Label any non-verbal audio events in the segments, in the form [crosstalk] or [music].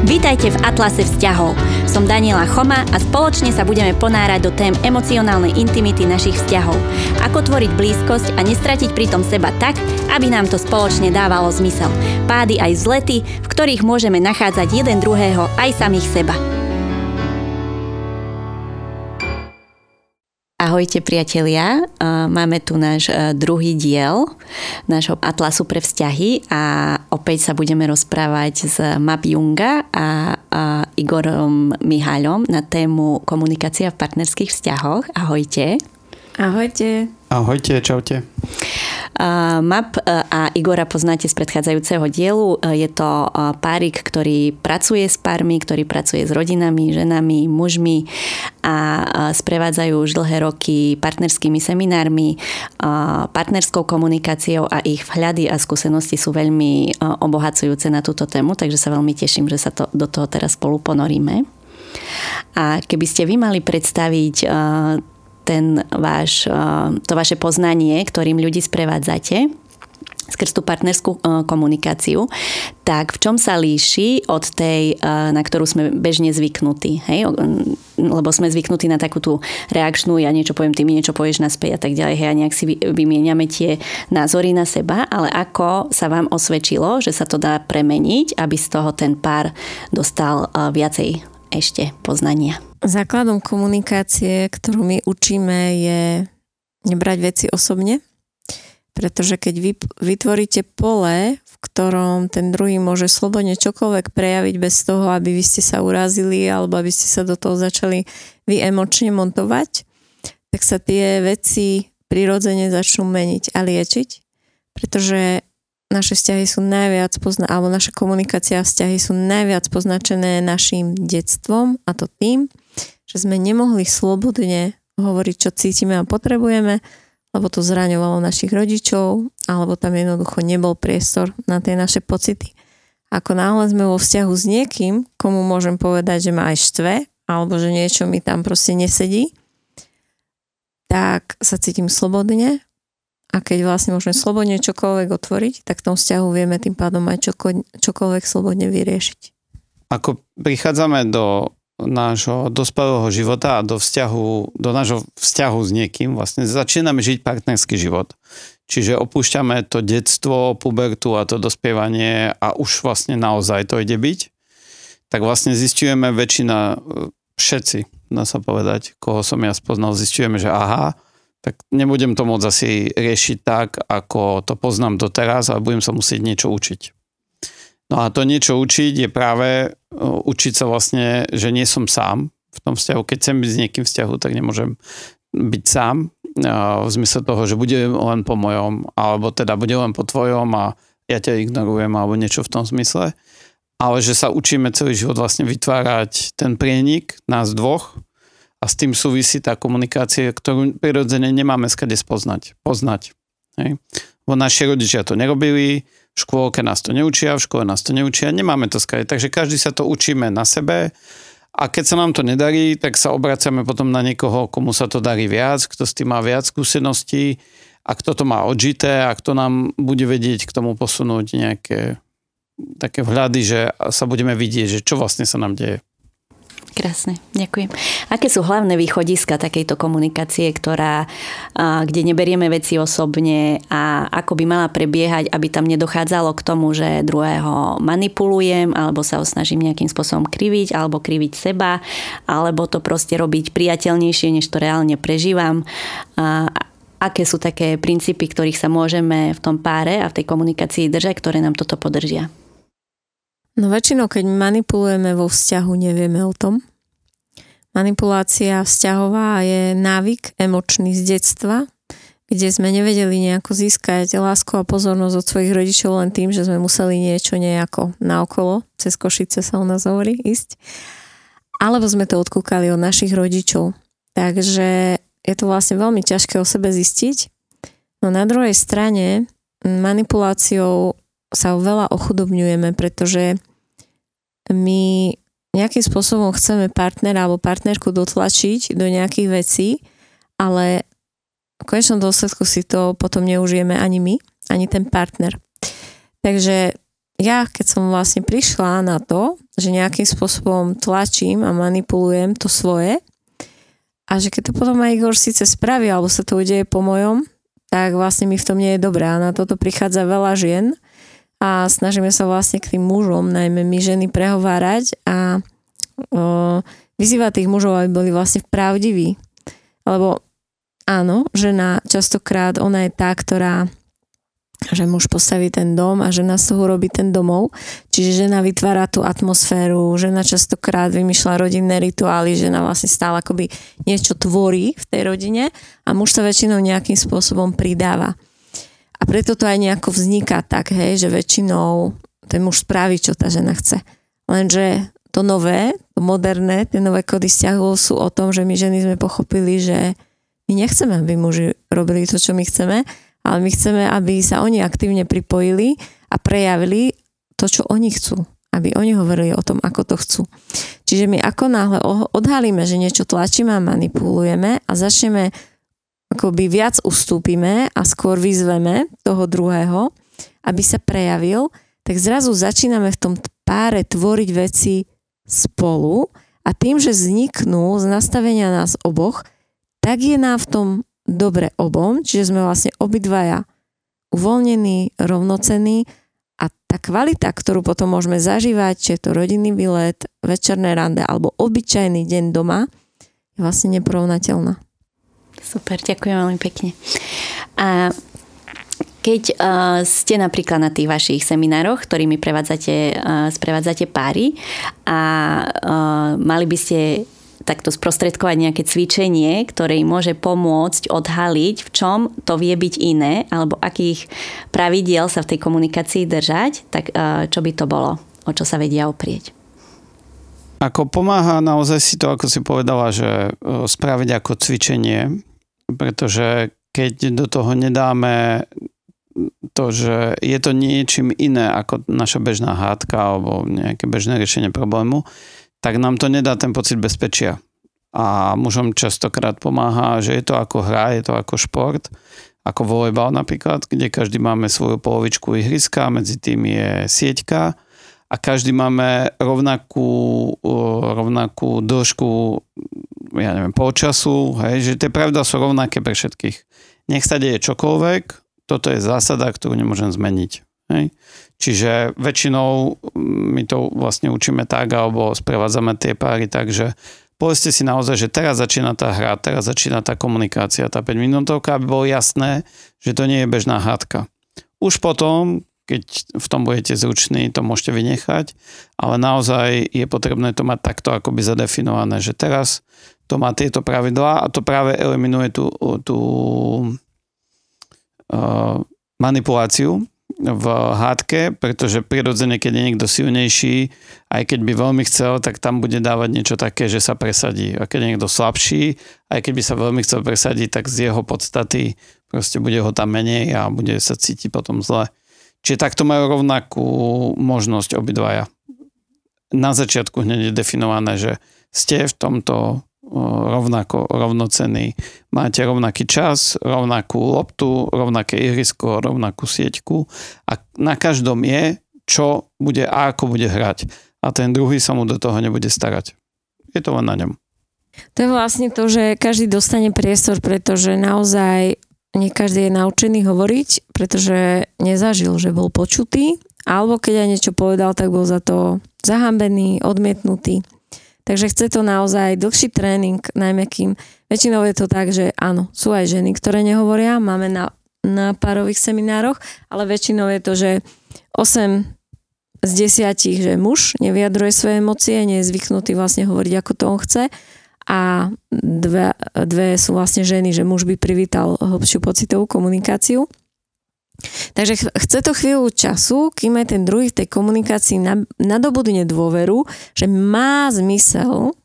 Vítajte v Atlase vzťahov. Som Daniela Choma a spoločne sa budeme ponárať do tém emocionálnej intimity našich vzťahov. Ako tvoriť blízkosť a nestratiť pritom seba tak, aby nám to spoločne dávalo zmysel. Pády aj vzlety, v ktorých môžeme nachádzať jeden druhého aj samých seba. Ahojte priatelia, máme tu náš e, druhý diel nášho Atlasu pre vzťahy a opäť sa budeme rozprávať s Map Junga a, Igorom Mihaľom na tému komunikácia v partnerských vzťahoch. Ahojte. Ahojte. Ahojte, čaute. Map a Igora poznáte z predchádzajúceho dielu. Je to párik, ktorý pracuje s pármi, ktorý pracuje s rodinami, ženami, mužmi a sprevádzajú už dlhé roky partnerskými seminármi, partnerskou komunikáciou a ich vhľady a skúsenosti sú veľmi obohacujúce na túto tému, takže sa veľmi teším, že sa to, do toho teraz spolu ponoríme. A keby ste vy mali predstaviť ten váš, to vaše poznanie, ktorým ľudí sprevádzate, skrz tú partnerskú komunikáciu, tak v čom sa líši od tej, na ktorú sme bežne zvyknutí. Hej? Lebo sme zvyknutí na takú tú reakčnú, ja niečo poviem, ty mi niečo povieš naspäť a tak ďalej. Hej, a nejak si vymieňame tie názory na seba, ale ako sa vám osvedčilo, že sa to dá premeniť, aby z toho ten pár dostal viacej ešte poznania. Základom komunikácie, ktorú my učíme, je nebrať veci osobne, pretože keď vy vytvoríte pole, v ktorom ten druhý môže slobodne čokoľvek prejaviť bez toho, aby vy ste sa urazili alebo aby ste sa do toho začali vy emočne montovať, tak sa tie veci prirodzene začnú meniť a liečiť, pretože naše vzťahy sú najviac pozna- alebo naša komunikácia a vzťahy sú najviac poznačené našim detstvom a to tým, že sme nemohli slobodne hovoriť, čo cítime a potrebujeme, lebo to zraňovalo našich rodičov, alebo tam jednoducho nebol priestor na tie naše pocity. Ako náhle sme vo vzťahu s niekým, komu môžem povedať, že ma aj štve, alebo že niečo mi tam proste nesedí, tak sa cítim slobodne a keď vlastne môžeme slobodne čokoľvek otvoriť, tak v tom vzťahu vieme tým pádom aj čoko, čokoľvek slobodne vyriešiť. Ako prichádzame do nášho dospelého života a do vzťahu, do nášho vzťahu s niekým, vlastne začíname žiť partnerský život. Čiže opúšťame to detstvo, pubertu a to dospievanie a už vlastne naozaj to ide byť. Tak vlastne zistujeme väčšina, všetci, dá sa povedať, koho som ja spoznal, zistujeme, že aha, tak nebudem to môcť asi riešiť tak, ako to poznám doteraz, ale budem sa musieť niečo učiť. No a to niečo učiť je práve učiť sa vlastne, že nie som sám v tom vzťahu. Keď chcem byť s niekým vzťahu, tak nemôžem byť sám v zmysle toho, že bude len po mojom, alebo teda bude len po tvojom a ja ťa ignorujem, alebo niečo v tom zmysle. Ale že sa učíme celý život vlastne vytvárať ten prienik nás dvoch, a s tým súvisí tá komunikácia, ktorú prirodzene nemáme skade spoznať, poznať. Hej. Bo naši rodičia to nerobili, v škôlke nás to neučia, v škole nás to neučia, nemáme to skade. Takže každý sa to učíme na sebe a keď sa nám to nedarí, tak sa obraciame potom na niekoho, komu sa to darí viac, kto s tým má viac skúseností a kto to má odžité a kto nám bude vedieť k tomu posunúť nejaké také vhľady, že sa budeme vidieť, že čo vlastne sa nám deje. Krásne, ďakujem. Aké sú hlavné východiska takejto komunikácie, ktorá, kde neberieme veci osobne a ako by mala prebiehať, aby tam nedochádzalo k tomu, že druhého manipulujem alebo sa ho snažím nejakým spôsobom kriviť alebo kriviť seba alebo to proste robiť priateľnejšie, než to reálne prežívam. Aké sú také princípy, ktorých sa môžeme v tom páre a v tej komunikácii držať, ktoré nám toto podržia? No väčšinou, keď manipulujeme vo vzťahu, nevieme o tom. Manipulácia vzťahová je návyk emočný z detstva, kde sme nevedeli nejako získať lásku a pozornosť od svojich rodičov len tým, že sme museli niečo nejako naokolo, cez Košice sa u nás hovorí, ísť. Alebo sme to odkúkali od našich rodičov. Takže je to vlastne veľmi ťažké o sebe zistiť. No na druhej strane manipuláciou sa veľa ochudobňujeme, pretože my nejakým spôsobom chceme partnera alebo partnerku dotlačiť do nejakých vecí, ale v konečnom dôsledku si to potom neužijeme ani my, ani ten partner. Takže ja keď som vlastne prišla na to, že nejakým spôsobom tlačím a manipulujem to svoje a že keď to potom aj Igor síce spraví alebo sa to udeje po mojom, tak vlastne mi v tom nie je dobré a na toto prichádza veľa žien a snažíme sa vlastne k tým mužom, najmä my ženy, prehovárať a o, vyzývať tých mužov, aby boli vlastne pravdiví. Lebo áno, žena častokrát, ona je tá, ktorá že muž postaví ten dom a žena z toho robí ten domov. Čiže žena vytvára tú atmosféru, žena častokrát vymýšľa rodinné rituály, žena vlastne stále akoby niečo tvorí v tej rodine a muž sa väčšinou nejakým spôsobom pridáva. A preto to aj nejako vzniká tak, hej, že väčšinou ten muž spraví, čo tá žena chce. Lenže to nové, to moderné, tie nové kody vzťahov sú o tom, že my ženy sme pochopili, že my nechceme, aby muži robili to, čo my chceme, ale my chceme, aby sa oni aktívne pripojili a prejavili to, čo oni chcú. Aby oni hovorili o tom, ako to chcú. Čiže my ako náhle odhalíme, že niečo tlačíme a manipulujeme a začneme akoby viac ustúpime a skôr vyzveme toho druhého, aby sa prejavil, tak zrazu začíname v tom páre tvoriť veci spolu a tým, že vzniknú z nastavenia nás oboch, tak je nám v tom dobre obom, čiže sme vlastne obidvaja uvoľnení, rovnocení a tá kvalita, ktorú potom môžeme zažívať, či je to rodinný výlet, večerné rande alebo obyčajný deň doma, je vlastne neporovnateľná. Super, ďakujem veľmi pekne. A keď uh, ste napríklad na tých vašich seminároch, ktorými prevádzate, uh, sprevádzate páry a uh, mali by ste takto sprostredkovať nejaké cvičenie, ktoré im môže pomôcť odhaliť, v čom to vie byť iné, alebo akých pravidiel sa v tej komunikácii držať, tak eh, čo by to bolo, o čo sa vedia oprieť? Ako pomáha naozaj si to, ako si povedala, že spraviť ako cvičenie, pretože keď do toho nedáme to, že je to niečím iné ako naša bežná hádka alebo nejaké bežné riešenie problému, tak nám to nedá ten pocit bezpečia. A mužom častokrát pomáha, že je to ako hra, je to ako šport, ako volejbal napríklad, kde každý máme svoju polovičku ihriska, medzi tým je sieťka a každý máme rovnakú, rovnakú dĺžku, ja neviem, polčasu, hej, že tie pravda sú rovnaké pre všetkých. Nech sa deje čokoľvek, toto je zásada, ktorú nemôžem zmeniť. Hej. Čiže väčšinou my to vlastne učíme tak, alebo sprevádzame tie páry tak, že povedzte si naozaj, že teraz začína tá hra, teraz začína tá komunikácia, tá 5 minútovka, aby bolo jasné, že to nie je bežná hádka. Už potom, keď v tom budete zruční, to môžete vynechať, ale naozaj je potrebné to mať takto akoby zadefinované, že teraz to má tieto pravidlá a to práve eliminuje tú, tú uh, manipuláciu, v hádke, pretože prirodzene, keď je niekto silnejší, aj keď by veľmi chcel, tak tam bude dávať niečo také, že sa presadí. A keď je niekto slabší, aj keď by sa veľmi chcel presadiť, tak z jeho podstaty proste bude ho tam menej a bude sa cítiť potom zle. Čiže takto majú rovnakú možnosť obidvaja. Na začiatku hneď je definované, že ste v tomto rovnako rovnocený. Máte rovnaký čas, rovnakú loptu, rovnaké ihrisko, rovnakú sieťku a na každom je, čo bude a ako bude hrať. A ten druhý sa mu do toho nebude starať. Je to len na ňom. To je vlastne to, že každý dostane priestor, pretože naozaj nie každý je naučený hovoriť, pretože nezažil, že bol počutý, alebo keď aj niečo povedal, tak bol za to zahambený, odmietnutý. Takže chce to naozaj dlhší tréning, najmä kým väčšinou je to tak, že áno, sú aj ženy, ktoré nehovoria, máme na, na párových seminároch, ale väčšinou je to, že 8 z 10, že muž nevyjadruje svoje emócie, nie je zvyknutý vlastne hovoriť, ako to on chce. A dve, dve sú vlastne ženy, že muž by privítal hlbšiu pocitovú komunikáciu Takže chce to chvíľu času, kým aj ten druhý v tej komunikácii nadobudne dôveru, že má zmysel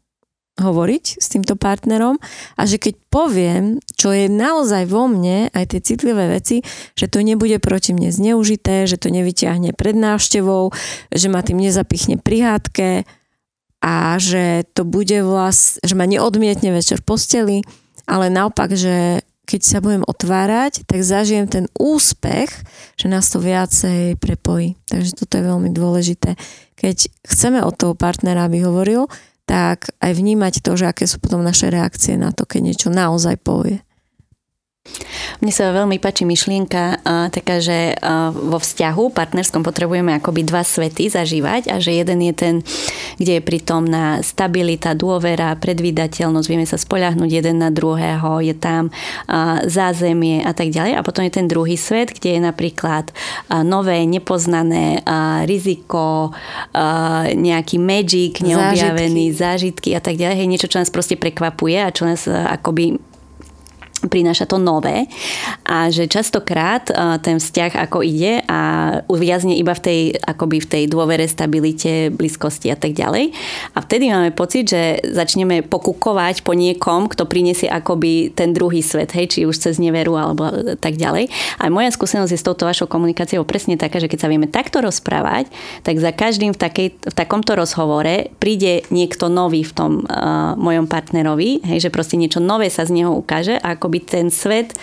hovoriť s týmto partnerom a že keď poviem, čo je naozaj vo mne, aj tie citlivé veci, že to nebude proti mne zneužité, že to nevyťahne pred návštevou, že ma tým nezapichne pri hádke a že to bude vlast, že ma neodmietne večer v posteli, ale naopak, že keď sa budem otvárať, tak zažijem ten úspech, že nás to viacej prepojí. Takže toto je veľmi dôležité. Keď chceme od toho partnera, aby hovoril, tak aj vnímať to, že aké sú potom naše reakcie na to, keď niečo naozaj povie. Mne sa veľmi páči myšlienka uh, taká, že uh, vo vzťahu partnerskom potrebujeme akoby dva svety zažívať a že jeden je ten, kde je prítomná stabilita, dôvera, predvídateľnosť, vieme sa spoľahnúť jeden na druhého, je tam uh, zázemie a tak ďalej. A potom je ten druhý svet, kde je napríklad uh, nové, nepoznané uh, riziko, uh, nejaký magic, neobjavený, zážitky. zážitky a tak ďalej. Hej, niečo, čo nás proste prekvapuje a čo nás uh, akoby prináša to nové a že častokrát ten vzťah ako ide a uviazne iba v tej, akoby v tej dôvere, stabilite, blízkosti a tak ďalej. A vtedy máme pocit, že začneme pokúkovať po niekom, kto prinesie akoby ten druhý svet, hej, či už cez neveru alebo tak ďalej. A moja skúsenosť je s touto vašou komunikáciou presne taká, že keď sa vieme takto rozprávať, tak za každým v, takej, v takomto rozhovore príde niekto nový v tom uh, mojom partnerovi, hej, že proste niečo nové sa z neho ukáže a akoby ten svet,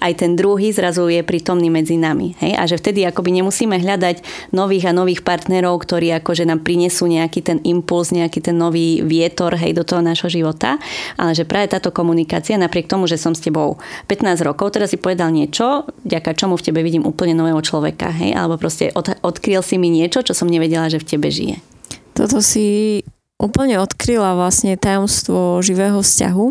aj ten druhý zrazu je prítomný medzi nami. Hej? A že vtedy akoby nemusíme hľadať nových a nových partnerov, ktorí akože nám prinesú nejaký ten impuls, nejaký ten nový vietor hej, do toho nášho života, ale že práve táto komunikácia, napriek tomu, že som s tebou 15 rokov, teraz si povedal niečo, ďaká čomu v tebe vidím úplne nového človeka, hej? alebo proste od, odkryl si mi niečo, čo som nevedela, že v tebe žije. Toto si úplne odkryla vlastne tajomstvo živého vzťahu,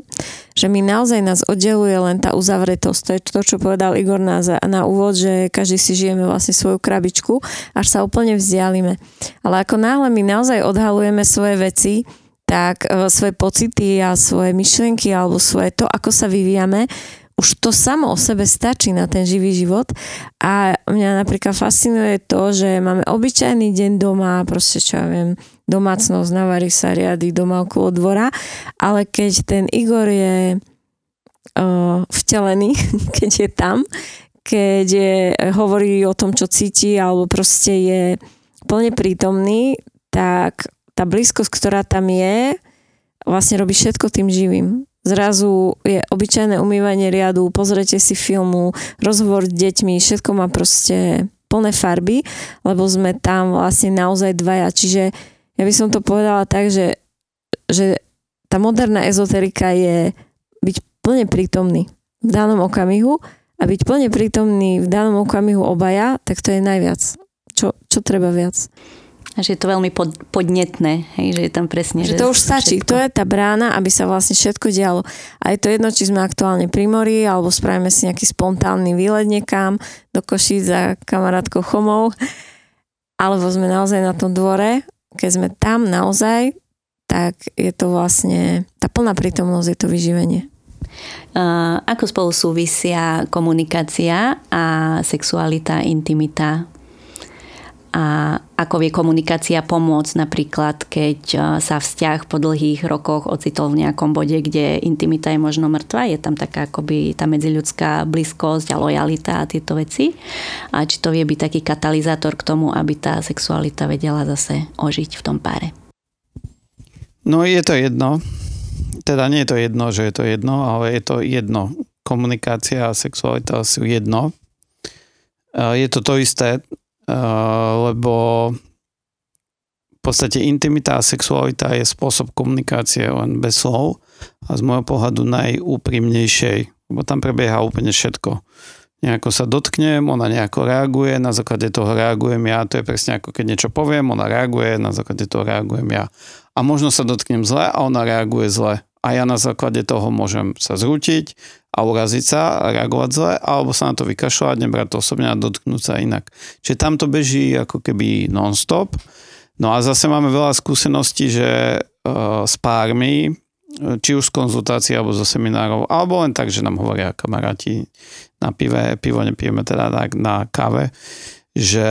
že mi naozaj nás oddeluje len tá uzavretosť. To je to, čo povedal Igor na, na úvod, že každý si žijeme vlastne svoju krabičku, až sa úplne vzdialime. Ale ako náhle my naozaj odhalujeme svoje veci, tak e, svoje pocity a svoje myšlienky alebo svoje to, ako sa vyvíjame, už to samo o sebe stačí na ten živý život. A mňa napríklad fascinuje to, že máme obyčajný deň doma, proste čo ja viem, domácnosť, navarí sa riady doma okolo dvora, ale keď ten Igor je uh, vtelený, [laughs] keď je tam, keď je, hovorí o tom, čo cíti alebo proste je plne prítomný, tak tá blízkosť, ktorá tam je, vlastne robí všetko tým živým zrazu je obyčajné umývanie riadu, pozrite si filmu, rozhovor s deťmi, všetko má proste plné farby, lebo sme tam vlastne naozaj dvaja. Čiže ja by som to povedala tak, že, že tá moderná ezoterika je byť plne prítomný v danom okamihu a byť plne prítomný v danom okamihu obaja, tak to je najviac. Čo, čo treba viac? A že je to veľmi pod, podnetné, hej, že je tam presne... Že, že to už stačí, všetko. to je tá brána, aby sa vlastne všetko dialo. A je to jedno, či sme aktuálne pri mori, alebo spravíme si nejaký spontánny výlet niekam do Košíc za kamarátkou Chomov, alebo sme naozaj na tom dvore, keď sme tam naozaj, tak je to vlastne, tá plná prítomnosť je to vyživenie. Uh, ako spolu súvisia komunikácia a sexualita, intimita a ako vie komunikácia pomôcť napríklad, keď e, sa vzťah po dlhých rokoch ocitol v nejakom bode, kde intimita je možno mŕtva, je tam taká akoby tá medziľudská blízkosť a lojalita a tieto veci. A či to vie byť taký katalizátor k tomu, aby tá sexualita vedela zase ožiť v tom páre. No je to jedno. Teda nie je to jedno, že je to jedno, ale je to jedno. Komunikácia a sexualita sú jedno. E, je to to isté lebo v podstate intimita a sexualita je spôsob komunikácie len bez slov a z môjho pohľadu najúprimnejšej, lebo tam prebieha úplne všetko. Nejako sa dotknem, ona nejako reaguje, na základe toho reagujem ja, to je presne ako keď niečo poviem, ona reaguje, na základe toho reagujem ja. A možno sa dotknem zle a ona reaguje zle. A ja na základe toho môžem sa zrútiť a uraziť sa a reagovať zle, alebo sa na to vykašľať, nebrať to osobne a dotknúť sa inak. Čiže tam to beží ako keby non-stop. No a zase máme veľa skúseností, že uh, s pármi, či už z konzultácií alebo zo seminárov, alebo len tak, že nám hovoria kamaráti na pive, pivo nepijeme teda na, na káve, že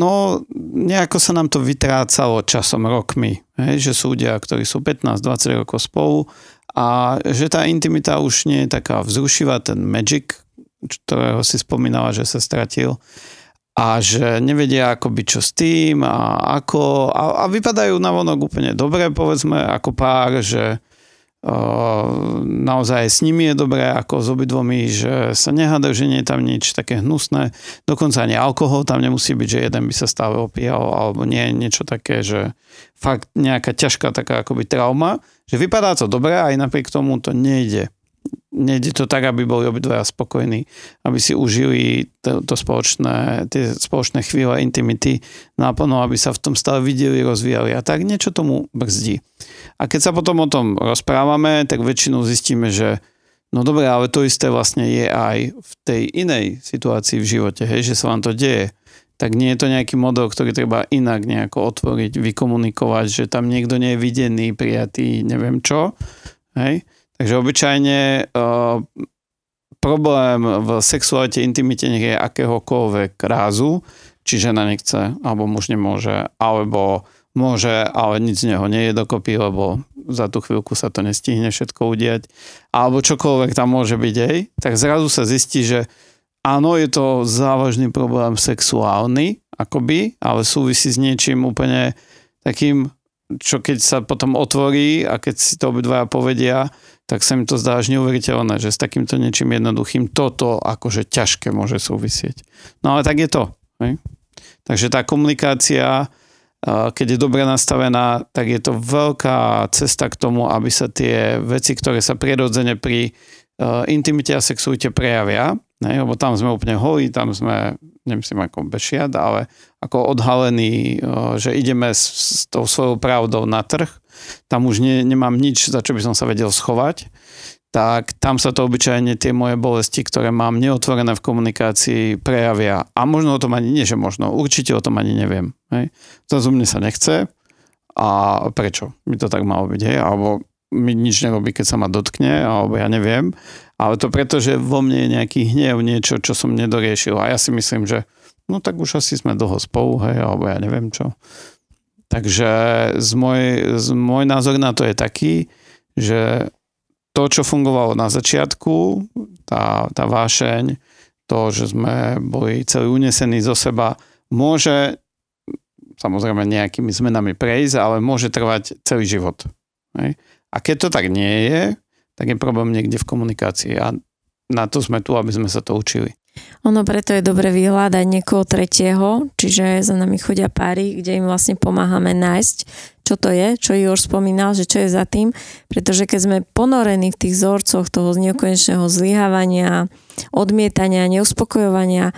no nejako sa nám to vytrácalo časom, rokmi, hej, že sú ľudia, ktorí sú 15-20 rokov spolu a že tá intimita už nie je taká vzrušivá, ten magic, ktorého si spomínala, že sa stratil a že nevedia ako byť čo s tým a ako a, a vypadajú na vonok úplne dobre, povedzme, ako pár, že naozaj s nimi je dobré, ako s obidvomi, že sa nehádajú, že nie je tam nič také hnusné. Dokonca ani alkohol tam nemusí byť, že jeden by sa stále opíjal, alebo nie niečo také, že fakt nejaká ťažká taká akoby trauma, že vypadá to dobre, aj napriek tomu to nejde. Nejde to tak, aby boli obidvaja spokojní, aby si užili to, to spoločné, tie spoločné chvíle intimity naplno, aby sa v tom stále videli, rozvíjali a tak niečo tomu brzdí. A keď sa potom o tom rozprávame, tak väčšinou zistíme, že no dobre, ale to isté vlastne je aj v tej inej situácii v živote, hej, že sa vám to deje. Tak nie je to nejaký model, ktorý treba inak nejako otvoriť, vykomunikovať, že tam niekto nie je videný, prijatý, neviem čo. Hej. Takže obyčajne uh, problém v sexualite, intimite nech je akéhokoľvek rázu, či žena nechce, alebo muž nemôže, alebo môže, ale nič z neho nie je dokopy, lebo za tú chvíľku sa to nestihne všetko udiať, alebo čokoľvek tam môže byť, hej, tak zrazu sa zistí, že áno, je to závažný problém sexuálny, akoby, ale súvisí s niečím úplne takým, čo keď sa potom otvorí a keď si to obidvaja povedia, tak sa mi to zdá až neuveriteľné, že s takýmto niečím jednoduchým toto akože ťažké môže súvisieť. No ale tak je to. Hej? Takže tá komunikácia keď je dobre nastavená, tak je to veľká cesta k tomu, aby sa tie veci, ktoré sa prirodzene pri e, intimite a sexuite prejavia, ne? lebo tam sme úplne holí, tam sme, nemyslím ako bešiat, ale ako odhalení, e, že ideme s tou svojou pravdou na trh, tam už ne, nemám nič, za čo by som sa vedel schovať, tak tam sa to obyčajne tie moje bolesti, ktoré mám neotvorené v komunikácii, prejavia. A možno o tom ani nie, že možno, určite o tom ani neviem. Hej. To zo mne sa nechce a prečo by to tak malo byť, hej? alebo mi nič nerobí, keď sa ma dotkne, alebo ja neviem, ale to preto, že vo mne je nejaký hnev, niečo, čo som nedoriešil a ja si myslím, že no tak už asi sme dlho spolu, hej, alebo ja neviem čo. Takže z môj, z môj názor na to je taký, že to, čo fungovalo na začiatku, tá, tá vášeň, to, že sme boli celý unesení zo seba, môže samozrejme nejakými zmenami prejsť, ale môže trvať celý život. A keď to tak nie je, tak je problém niekde v komunikácii a na to sme tu, aby sme sa to učili. Ono preto je dobre vyhľadať niekoho tretieho, čiže za nami chodia páry, kde im vlastne pomáhame nájsť, čo to je, čo Jor spomínal, že čo je za tým, pretože keď sme ponorení v tých vzorcoch toho nekonečného zlyhávania, odmietania, neuspokojovania,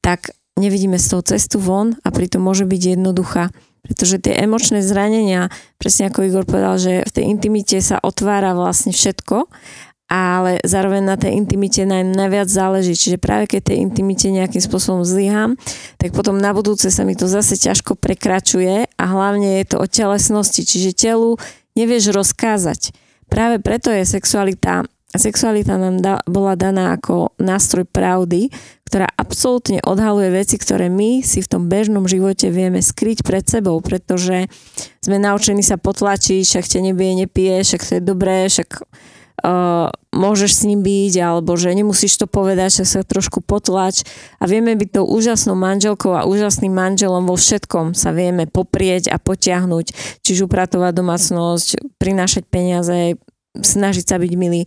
tak nevidíme z toho cestu von a pritom môže byť jednoduchá. Pretože tie emočné zranenia, presne ako Igor povedal, že v tej intimite sa otvára vlastne všetko ale zároveň na tej intimite naj, najviac záleží. Čiže práve keď tej intimite nejakým spôsobom zlyhám, tak potom na budúce sa mi to zase ťažko prekračuje a hlavne je to o telesnosti, čiže telu nevieš rozkázať. Práve preto je sexualita Sexualita nám da, bola daná ako nástroj pravdy, ktorá absolútne odhaluje veci, ktoré my si v tom bežnom živote vieme skryť pred sebou, pretože sme naučení sa potlačiť, však te nebije, nepije, však to je dobré, však uh, môžeš s ním byť, alebo že nemusíš to povedať, že sa trošku potlač a vieme byť tou úžasnou manželkou a úžasným manželom vo všetkom sa vieme poprieť a potiahnuť, čiže upratovať domácnosť, prinášať peniaze, snažiť sa byť milý.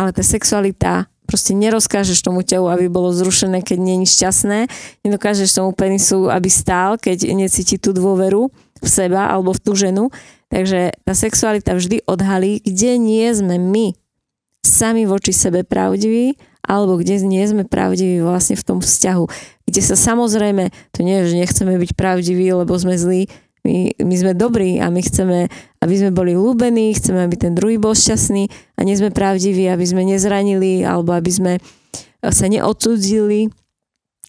Ale tá sexualita proste nerozkážeš tomu telu, aby bolo zrušené, keď je šťastné. Nedokážeš tomu penisu, aby stál, keď necíti tú dôveru v seba alebo v tú ženu. Takže tá sexualita vždy odhalí, kde nie sme my sami voči sebe pravdiví, alebo kde nie sme pravdiví vlastne v tom vzťahu. Kde sa samozrejme, to nie je, že nechceme byť pravdiví, lebo sme zlí, my, my sme dobrí a my chceme, aby sme boli ľúbení, chceme, aby ten druhý bol šťastný a nie sme pravdiví, aby sme nezranili alebo aby sme sa neodsudzili,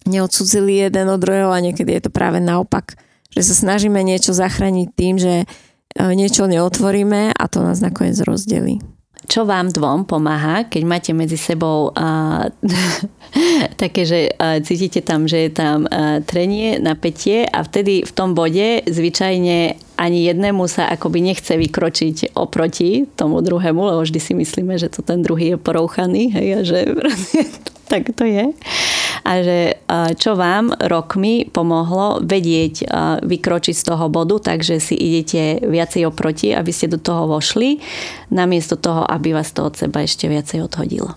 neodsudzili jeden od druhého a niekedy je to práve naopak, že sa snažíme niečo zachrániť tým, že E, niečo neotvoríme a to nás nakoniec rozdelí. Čo vám dvom pomáha, keď máte medzi sebou uh, [laughs] také, že uh, cítite tam, že je tam uh, trenie, napätie a vtedy v tom bode zvyčajne ani jednému sa akoby nechce vykročiť oproti tomu druhému, lebo vždy si myslíme, že to ten druhý je porouchaný, hej, a že [laughs] tak to je. A že čo vám rokmi pomohlo vedieť vykročiť z toho bodu, takže si idete viacej oproti, aby ste do toho vošli, namiesto toho, aby vás to od seba ešte viacej odhodilo.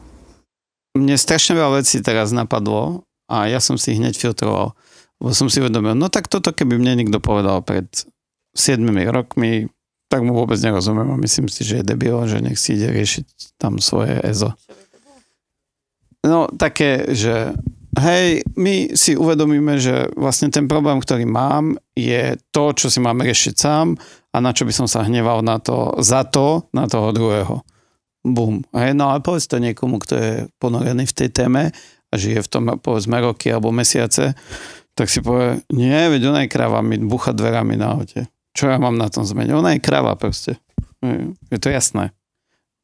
Mne strašne veľa vecí teraz napadlo a ja som si hneď filtroval. Lebo som si uvedomil, no tak toto keby mne niekto povedal pred 7 rokmi, tak mu vôbec nerozumiem a myslím si, že je debil, že nech si ide riešiť tam svoje EZO. No také, že hej, my si uvedomíme, že vlastne ten problém, ktorý mám, je to, čo si mám riešiť sám a na čo by som sa hneval na to, za to, na toho druhého. Bum. Hej, no ale povedz to niekomu, kto je ponorený v tej téme a žije v tom povedzme roky alebo mesiace, tak si povie, nie, veď ona je kráva mi bucha dverami na aute. Čo ja mám na tom zmeniť? Ona je krava proste. Je to jasné.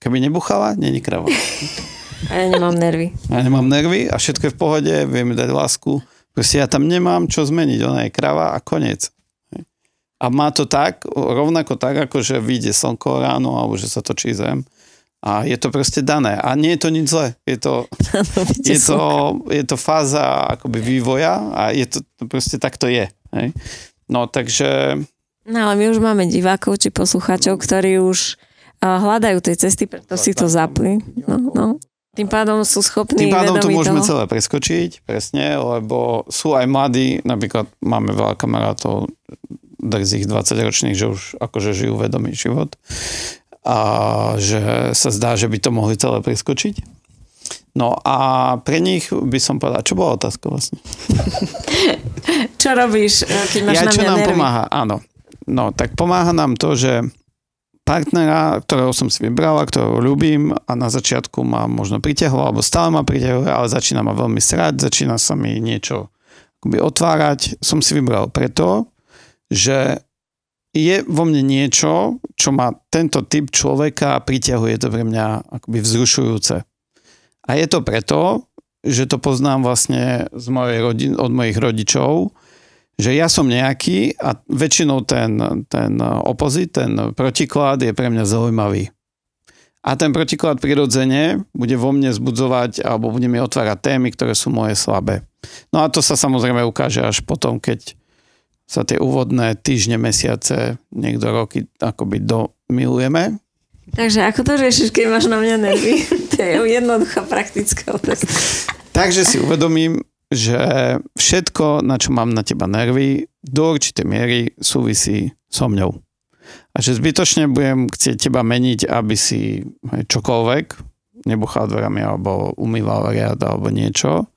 Keby nebuchala, není krava. A ja nemám nervy. Ja nemám nervy a všetko je v pohode, viem dať lásku. Proste ja tam nemám čo zmeniť. Ona je krava a koniec. A má to tak, rovnako tak, ako že vyjde slnko ráno, alebo že sa točí zem. A je to proste dané. A nie je to nič zlé. Je to, [laughs] je to, je to fáza akoby vývoja a je to, proste tak to je. Hej? No takže No ale my už máme divákov či poslucháčov, ktorí už uh, hľadajú tie cesty, preto si to zapli. No, no. Tým pádom sú schopní Tým pádom to môžeme toho. celé preskočiť, presne, lebo sú aj mladí, napríklad máme veľa kamarátov, ich 20 ročných, že už akože žijú vedomý život a že sa zdá, že by to mohli celé preskočiť. No a pre nich by som povedal, čo bola otázka vlastne? [laughs] čo robíš, keď máš ja, na čo nám nervy? pomáha, áno. No, tak pomáha nám to, že partnera, ktorého som si vybral a ktorého ľúbim a na začiatku ma možno priťahoval, alebo stále ma priťahuje, ale začína ma veľmi srať, začína sa mi niečo akoby otvárať. Som si vybral preto, že je vo mne niečo, čo ma tento typ človeka priťahuje. Je to pre mňa akoby vzrušujúce. A je to preto, že to poznám vlastne z mojej rodin, od mojich rodičov, že ja som nejaký a väčšinou ten, ten opozit, ten protiklad je pre mňa zaujímavý. A ten protiklad prirodzene bude vo mne zbudzovať alebo bude mi otvárať témy, ktoré sú moje slabé. No a to sa samozrejme ukáže až potom, keď sa tie úvodné týždne, mesiace, niekto roky akoby domilujeme. Takže ako to riešiš, keď máš na mňa nervy? [laughs] to je jednoduchá praktická otázka. Takže si uvedomím, že všetko, na čo mám na teba nervy, do určitej miery súvisí so mňou. A že zbytočne budem chcieť teba meniť, aby si čokoľvek, nebuchal dverami alebo umýval riad alebo niečo,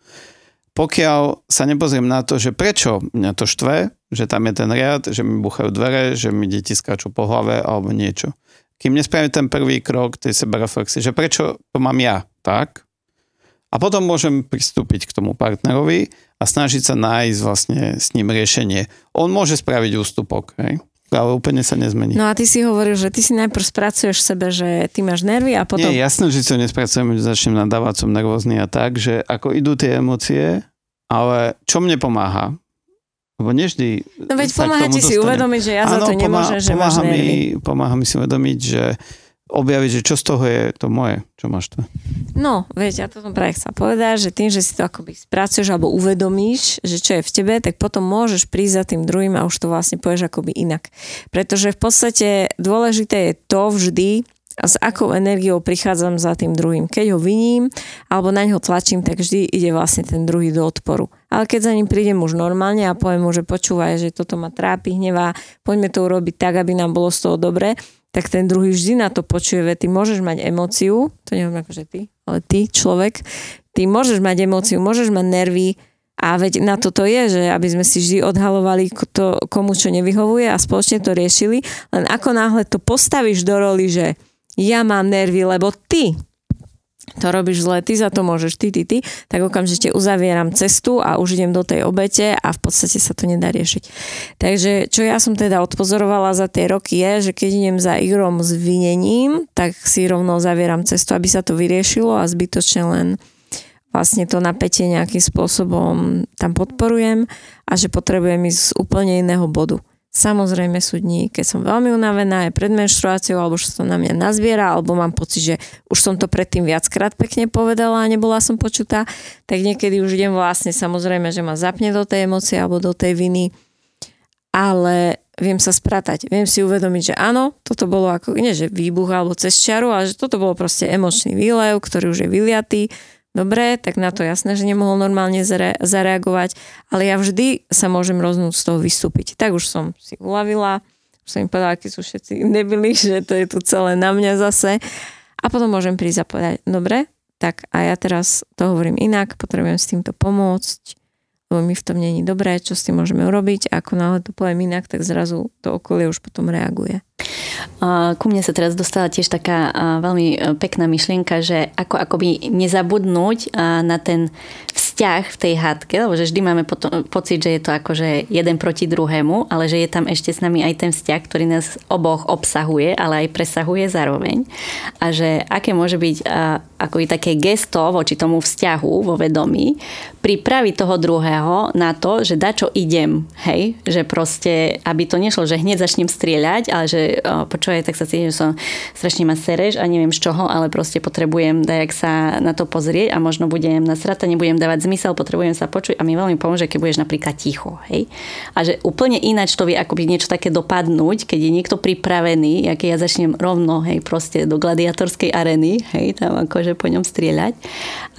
pokiaľ sa nepozriem na to, že prečo mňa to štve, že tam je ten riad, že mi buchajú dvere, že mi deti skáču po hlave alebo niečo. Kým nespravím ten prvý krok tej sebereflexie, že prečo to mám ja tak, a potom môžem pristúpiť k tomu partnerovi a snažiť sa nájsť vlastne s ním riešenie. On môže spraviť ústupok, hej? ale úplne sa nezmení. No a ty si hovoril, že ty si najprv spracuješ sebe, že ty máš nervy a potom... Nie, jasné, že si to nespracujem, že začnem nadávať, som nervózny a tak, že ako idú tie emócie, ale čo mne pomáha? Lebo nevždy... No veď pomáha ti si uvedomiť, že ja za to nemôžem, že máš nervy. Mi, pomáha mi si uvedomiť, že objaviť, že čo z toho je to moje, čo máš to. No, vieš, ja to som práve chcela povedať, že tým, že si to akoby spracuješ alebo uvedomíš, že čo je v tebe, tak potom môžeš prísť za tým druhým a už to vlastne povieš akoby inak. Pretože v podstate dôležité je to vždy, a s akou energiou prichádzam za tým druhým. Keď ho viním alebo na ňo tlačím, tak vždy ide vlastne ten druhý do odporu. Ale keď za ním prídem už normálne a poviem mu, že počúvaj, že toto ma trápi, hnevá, poďme to urobiť tak, aby nám bolo z toho dobre, tak ten druhý vždy na to počuje, že ty môžeš mať emóciu, to neviem ako, že ty, ale ty, človek, ty môžeš mať emóciu, môžeš mať nervy a veď na toto je, že aby sme si vždy odhalovali to, komu čo nevyhovuje a spoločne to riešili, len ako náhle to postavíš do roli, že ja mám nervy, lebo ty to robíš zle, ty za to môžeš, ty, ty, ty, tak okamžite uzavieram cestu a už idem do tej obete a v podstate sa to nedá riešiť. Takže čo ja som teda odpozorovala za tie roky je, že keď idem za Igrom s vinením, tak si rovno zavieram cestu, aby sa to vyriešilo a zbytočne len vlastne to napätie nejakým spôsobom tam podporujem a že potrebujem ísť z úplne iného bodu. Samozrejme sú dní, keď som veľmi unavená aj pred menštruáciou, alebo sa to na mňa nazbiera, alebo mám pocit, že už som to predtým viackrát pekne povedala a nebola som počutá, tak niekedy už idem vlastne, samozrejme, že ma zapne do tej emócie alebo do tej viny, ale viem sa spratať, viem si uvedomiť, že áno, toto bolo ako, nie že výbuch alebo cez čaru, ale že toto bolo proste emočný výlev, ktorý už je vyliatý, Dobre, tak na to jasné, že nemohol normálne zare- zareagovať, ale ja vždy sa môžem roznúť z toho vystúpiť. Tak už som si uľavila, už som im povedala, akí sú všetci debili, [laughs] že to je tu celé na mňa zase. A potom môžem prísť a povedať, dobre, tak a ja teraz to hovorím inak, potrebujem s týmto pomôcť, lebo mi v tom není dobré, čo s tým môžeme urobiť a ako náhle to poviem inak, tak zrazu to okolie už potom reaguje. Ku mne sa teraz dostala tiež taká veľmi e, pekná myšlienka, že ako akoby nezabudnúť na ten vzťah v tej hádke, lebo že vždy máme potom, pocit, že je to akože jeden proti druhému, ale že je tam ešte s nami aj ten vzťah, ktorý nás oboch obsahuje, ale aj presahuje zároveň. A že aké môže byť akoby také gesto voči tomu vzťahu vo vedomí, pripraviť toho druhého na to, že dačo idem, hej, že proste, aby to nešlo, že hneď začnem strieľať, ale že počúvaj, tak sa cítim, že som strašne ma sereš a neviem z čoho, ale proste potrebujem dajak sa na to pozrieť a možno budem nasrata, nebudem dávať zmysel, potrebujem sa počuť a mi veľmi pomôže, keď budeš napríklad ticho. Hej? A že úplne ináč to vie akoby niečo také dopadnúť, keď je niekto pripravený, aké ja začnem rovno, hej, proste do gladiatorskej areny, hej, tam akože po ňom strieľať.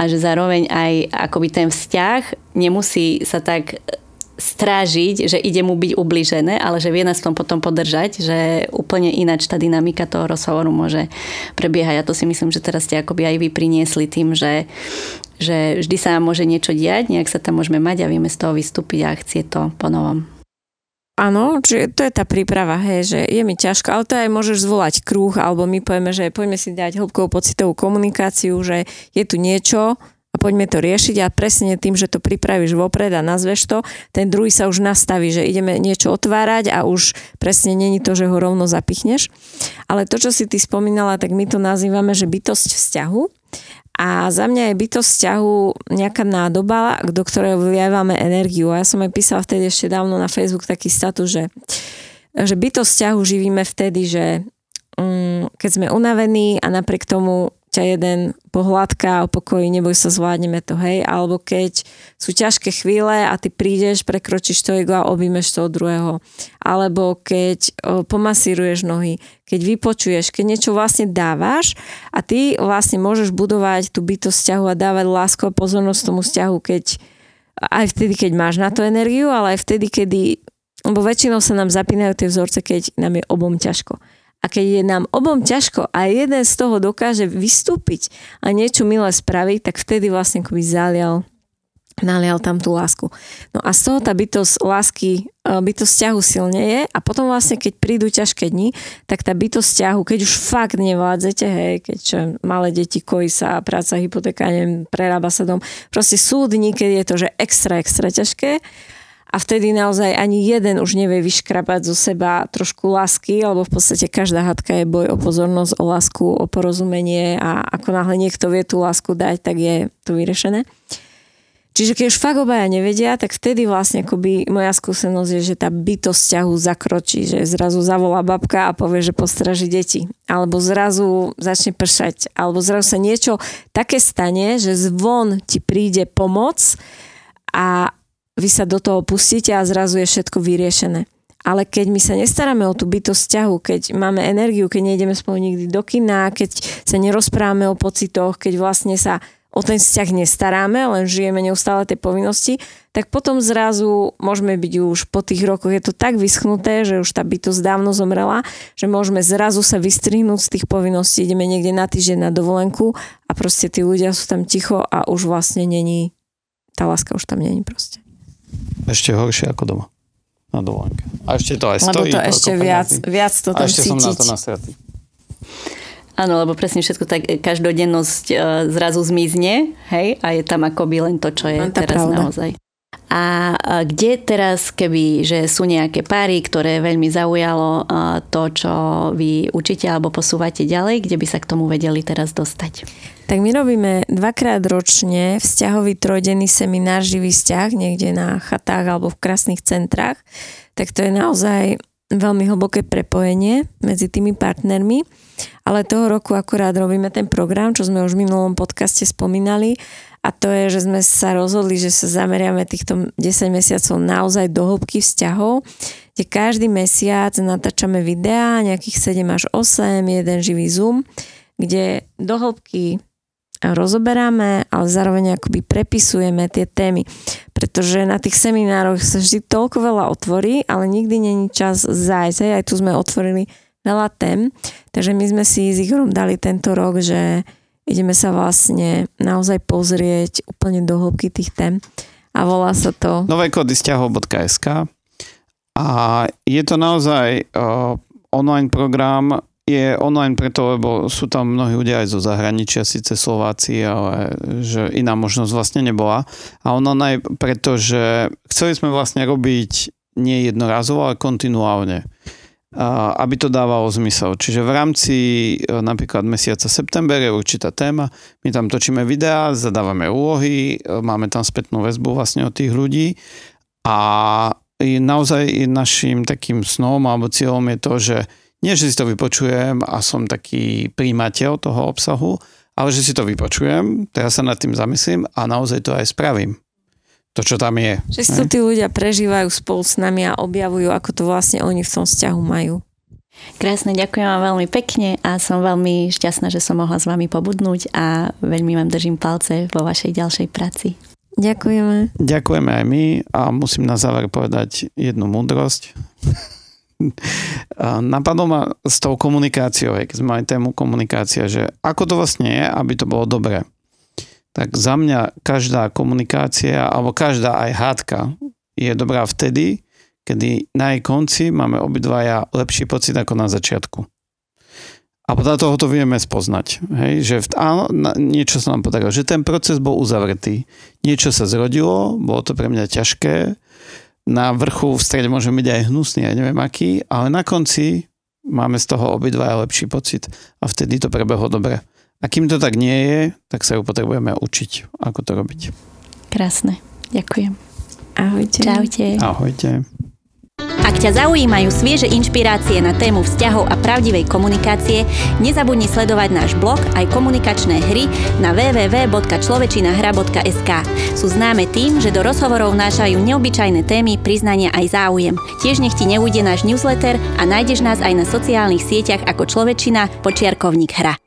A že zároveň aj akoby ten vzťah nemusí sa tak strážiť, že ide mu byť ubližené, ale že vie nás tom potom podržať, že úplne ináč tá dynamika toho rozhovoru môže prebiehať. A to si myslím, že teraz ste akoby aj vy priniesli tým, že, že vždy sa môže niečo diať, nejak sa tam môžeme mať a vieme z toho vystúpiť a chcieť to po novom. Áno, že to je tá príprava, hej, že je mi ťažko, ale to aj môžeš zvolať kruh, alebo my povieme, že poďme si dať hĺbkovú pocitovú komunikáciu, že je tu niečo, a poďme to riešiť a presne tým, že to pripravíš vopred a nazveš to, ten druhý sa už nastaví, že ideme niečo otvárať a už presne není to, že ho rovno zapichneš. Ale to, čo si ty spomínala, tak my to nazývame, že bytosť vzťahu. A za mňa je bytosť vzťahu nejaká nádoba, do ktorého vylievame energiu. A ja som aj písala vtedy ešte dávno na Facebook taký status, že, že bytosť vzťahu živíme vtedy, že um, keď sme unavení a napriek tomu ťa jeden pohľadka o pokoji, neboj sa, zvládneme to, hej, alebo keď sú ťažké chvíle a ty prídeš, prekročíš to ego a objímeš toho druhého, alebo keď o, pomasíruješ nohy, keď vypočuješ, keď niečo vlastne dávaš a ty vlastne môžeš budovať tú bytosť vzťahu a dávať lásku a pozornosť tomu vzťahu, keď aj vtedy, keď máš na to energiu, ale aj vtedy, kedy lebo väčšinou sa nám zapínajú tie vzorce, keď nám je obom ťažko. A keď je nám obom ťažko a jeden z toho dokáže vystúpiť a niečo milé spraviť, tak vtedy vlastne akoby zalial nalial tam tú lásku. No a z toho tá bytosť lásky, e, bytosť vzťahu silne je a potom vlastne, keď prídu ťažké dni, tak tá bytosť vzťahu, keď už fakt nevládzete, hej, keď čo, malé deti, kojí sa, práca, hypotéka, neviem, prerába sa dom, proste sú dni, keď je to, že extra, extra ťažké, a vtedy naozaj ani jeden už nevie vyškrabať zo seba trošku lásky, lebo v podstate každá hadka je boj o pozornosť, o lásku, o porozumenie a ako náhle niekto vie tú lásku dať, tak je to vyriešené. Čiže keď už fakt obaja nevedia, tak vtedy vlastne akoby moja skúsenosť je, že tá bytosť ťahu zakročí, že zrazu zavolá babka a povie, že postraží deti. Alebo zrazu začne pršať. Alebo zrazu sa niečo také stane, že zvon ti príde pomoc a, vy sa do toho pustíte a zrazu je všetko vyriešené. Ale keď my sa nestaráme o tú bytosť vzťahu, keď máme energiu, keď nejdeme spolu nikdy do kina, keď sa nerozprávame o pocitoch, keď vlastne sa o ten vzťah nestaráme, len žijeme neustále tie povinnosti, tak potom zrazu môžeme byť už po tých rokoch, je to tak vyschnuté, že už tá bytosť dávno zomrela, že môžeme zrazu sa vystrihnúť z tých povinností, ideme niekde na týždeň na dovolenku a proste tí ľudia sú tam ticho a už vlastne není, tá láska už tam není proste. Ešte horšie ako doma. Na dovolenke. A ešte to aj stojí. Lebo to ešte viac, viac to tam A ešte cítiť. som na to nasratý. Áno, lebo presne všetko tak každodennosť e, zrazu zmizne, hej, a je tam akoby len to, čo je teraz pravda. naozaj. A kde teraz, keby, že sú nejaké páry, ktoré veľmi zaujalo to, čo vy učíte alebo posúvate ďalej, kde by sa k tomu vedeli teraz dostať? Tak my robíme dvakrát ročne vzťahový trojdenný seminár Živý vzťah niekde na chatách alebo v krásnych centrách. Tak to je naozaj veľmi hlboké prepojenie medzi tými partnermi. Ale toho roku akurát robíme ten program, čo sme už v minulom podcaste spomínali a to je, že sme sa rozhodli, že sa zameriame týchto 10 mesiacov naozaj do hĺbky vzťahov, kde každý mesiac natáčame videá, nejakých 7 až 8, jeden živý Zoom, kde do hĺbky rozoberáme, ale zároveň akoby prepisujeme tie témy. Pretože na tých seminároch sa vždy toľko veľa otvorí, ale nikdy není čas zájsť. Aj tu sme otvorili veľa tém, takže my sme si s Igorom dali tento rok, že ideme sa vlastne naozaj pozrieť úplne do hĺbky tých tém. A volá sa to... Nové kódy stiahov.sk a je to naozaj uh, online program, je online preto, lebo sú tam mnohí ľudia aj zo zahraničia, síce Slováci, ale že iná možnosť vlastne nebola. A ono aj preto, že chceli sme vlastne robiť nie jednorazovo, ale kontinuálne aby to dávalo zmysel. Čiže v rámci e, napríklad mesiaca september je určitá téma, my tam točíme videá, zadávame úlohy, e, máme tam spätnú väzbu vlastne od tých ľudí a naozaj našim takým snom alebo cieľom je to, že nie, že si to vypočujem a som taký príjimateľ toho obsahu, ale že si to vypočujem, teraz sa nad tým zamyslím a naozaj to aj spravím. To, čo tam je. Že si to tí ľudia prežívajú spolu s nami a objavujú, ako to vlastne oni v tom vzťahu majú. Krásne, ďakujem vám veľmi pekne a som veľmi šťastná, že som mohla s vami pobudnúť a veľmi vám držím palce vo vašej ďalšej práci. Ďakujeme. Ďakujeme aj my a musím na záver povedať jednu múdrosť. [laughs] Napadlo ma s tou komunikáciou, keď sme mali tému komunikácia, že ako to vlastne je, aby to bolo dobré. Tak za mňa každá komunikácia, alebo každá aj hádka je dobrá vtedy, kedy na jej konci máme obidvaja lepší pocit ako na začiatku. A podľa toho to vieme spoznať. Hej? Že v, áno, niečo sa nám podarilo. Že ten proces bol uzavretý. Niečo sa zrodilo, bolo to pre mňa ťažké, na vrchu v strede môže byť aj hnusný, aj neviem aký, ale na konci máme z toho obidva lepší pocit a vtedy to prebehlo dobre. A kým to tak nie je, tak sa ju potrebujeme učiť, ako to robiť. Krásne. Ďakujem. Ahojte. Čaute. Ahojte. Ak ťa zaujímajú svieže inšpirácie na tému vzťahov a pravdivej komunikácie, nezabudni sledovať náš blog aj komunikačné hry na www.človečinahra.sk. Sú známe tým, že do rozhovorov nášajú neobyčajné témy, priznania aj záujem. Tiež nech ti neujde náš newsletter a nájdeš nás aj na sociálnych sieťach ako Človečina počiarkovník hra.